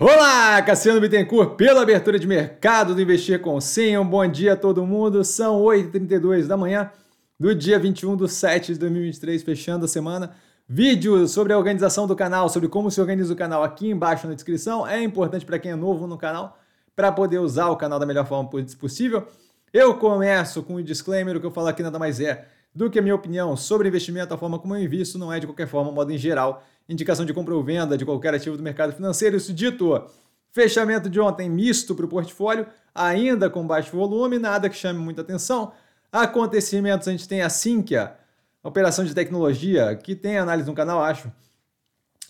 Olá, Cassiano Bittencourt, pela abertura de mercado do Investir com Sim. Um bom dia a todo mundo. São 8h32 da manhã do dia 21 de 7 de 2023, fechando a semana. Vídeo sobre a organização do canal, sobre como se organiza o canal aqui embaixo na descrição. É importante para quem é novo no canal, para poder usar o canal da melhor forma possível. Eu começo com o um disclaimer, o que eu falo aqui nada mais é do que a minha opinião sobre investimento, a forma como eu invisto, não é de qualquer forma, modo em geral, indicação de compra ou venda de qualquer ativo do mercado financeiro. Isso dito, fechamento de ontem misto para o portfólio, ainda com baixo volume, nada que chame muita atenção. Acontecimentos, a gente tem a Sinqia, operação de tecnologia, que tem análise no canal, acho,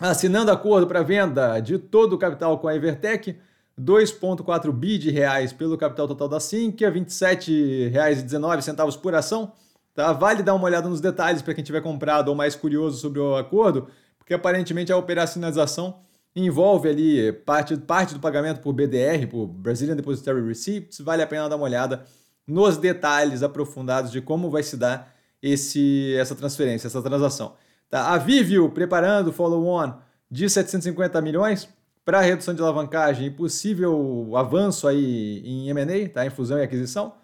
assinando acordo para venda de todo o capital com a Evertec, 2,4 bi de reais pelo capital total da Sinqia, R$ 27,19 por ação. Tá? Vale dar uma olhada nos detalhes para quem tiver comprado ou mais curioso sobre o acordo, porque aparentemente a operacionalização envolve ali parte, parte do pagamento por BDR, por Brazilian Depositary Receipts. Vale a pena dar uma olhada nos detalhes aprofundados de como vai se dar esse, essa transferência, essa transação. Tá? A Vivio preparando follow-on de 750 milhões para redução de alavancagem e possível avanço aí em M&A, tá? em fusão e aquisição.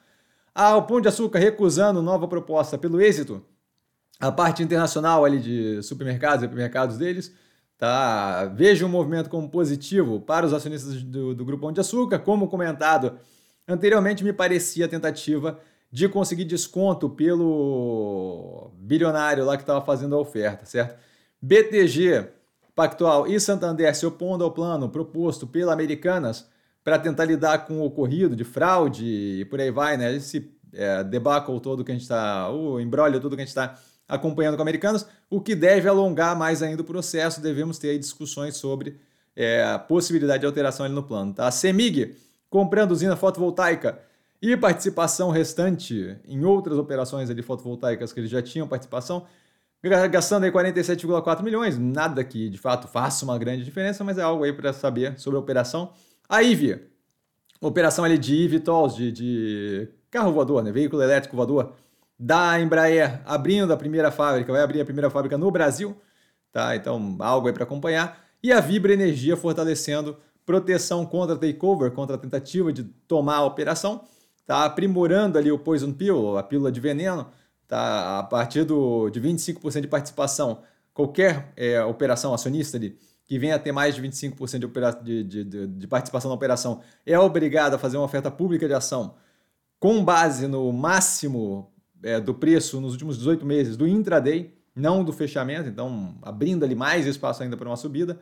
Ah, o Pão de Açúcar recusando nova proposta pelo êxito. A parte internacional ali de supermercados e supermercados deles. Tá? Vejo um movimento como positivo para os acionistas do, do Grupo Pão de Açúcar. Como comentado anteriormente, me parecia a tentativa de conseguir desconto pelo bilionário lá que estava fazendo a oferta, certo? BTG, Pactual e Santander se opondo ao plano proposto pela Americanas para tentar lidar com o ocorrido de fraude e por aí vai, né? Esse é, debacle todo que a gente está, o embrólio todo que a gente está acompanhando com americanos, o que deve alongar mais ainda o processo. Devemos ter discussões sobre é, a possibilidade de alteração ali no plano. Tá? A CEMIG comprando usina fotovoltaica e participação restante em outras operações ali fotovoltaicas que eles já tinham participação, gastando aí 47,4 milhões. Nada que de fato faça uma grande diferença, mas é algo aí para saber sobre a operação. A IVE, operação ali de eVTOLs, de, de carro voador, né? veículo elétrico voador, da Embraer abrindo a primeira fábrica, vai abrir a primeira fábrica no Brasil, tá? Então, algo aí para acompanhar. E a Vibra Energia fortalecendo proteção contra takeover, contra a tentativa de tomar a operação, tá? Aprimorando ali o poison pill, a pílula de veneno, tá? A partir do, de 25% de participação, qualquer é, operação acionista ali que venha a ter mais de 25% de, de, de, de, participação na operação é obrigado a fazer uma oferta pública de ação com base no máximo é, do preço nos últimos 18 meses do intraday, não do fechamento, então abrindo ali mais espaço ainda para uma subida,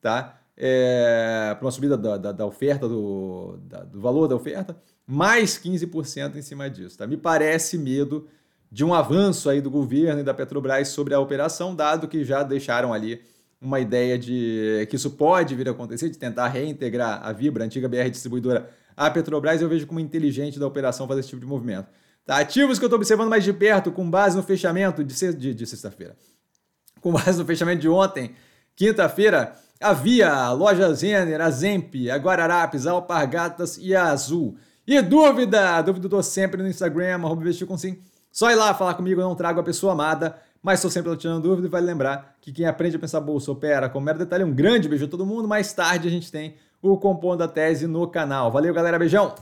tá? É, para uma subida da, da, da oferta, do, da, do valor da oferta, mais 15% em cima disso. Tá? Me parece medo de um avanço aí do governo e da Petrobras sobre a operação, dado que já deixaram ali uma ideia de que isso pode vir a acontecer, de tentar reintegrar a Vibra, a antiga BR distribuidora, à Petrobras, eu vejo como inteligente da operação fazer esse tipo de movimento. Tá? Ativos que eu estou observando mais de perto, com base no fechamento de, de, de sexta-feira. Com base no fechamento de ontem, quinta-feira, havia a Loja Zener, a Zemp, a Guararapes, a Alpargatas e a Azul. E dúvida? Dúvida eu tô sempre no Instagram, arroba com sim. Só ir lá falar comigo, eu não trago a pessoa amada mas estou sempre tirando dúvida e vale lembrar que quem aprende a pensar bolsa opera com mero detalhe. Um grande beijo a todo mundo. Mais tarde a gente tem o Compondo a Tese no canal. Valeu, galera. Beijão!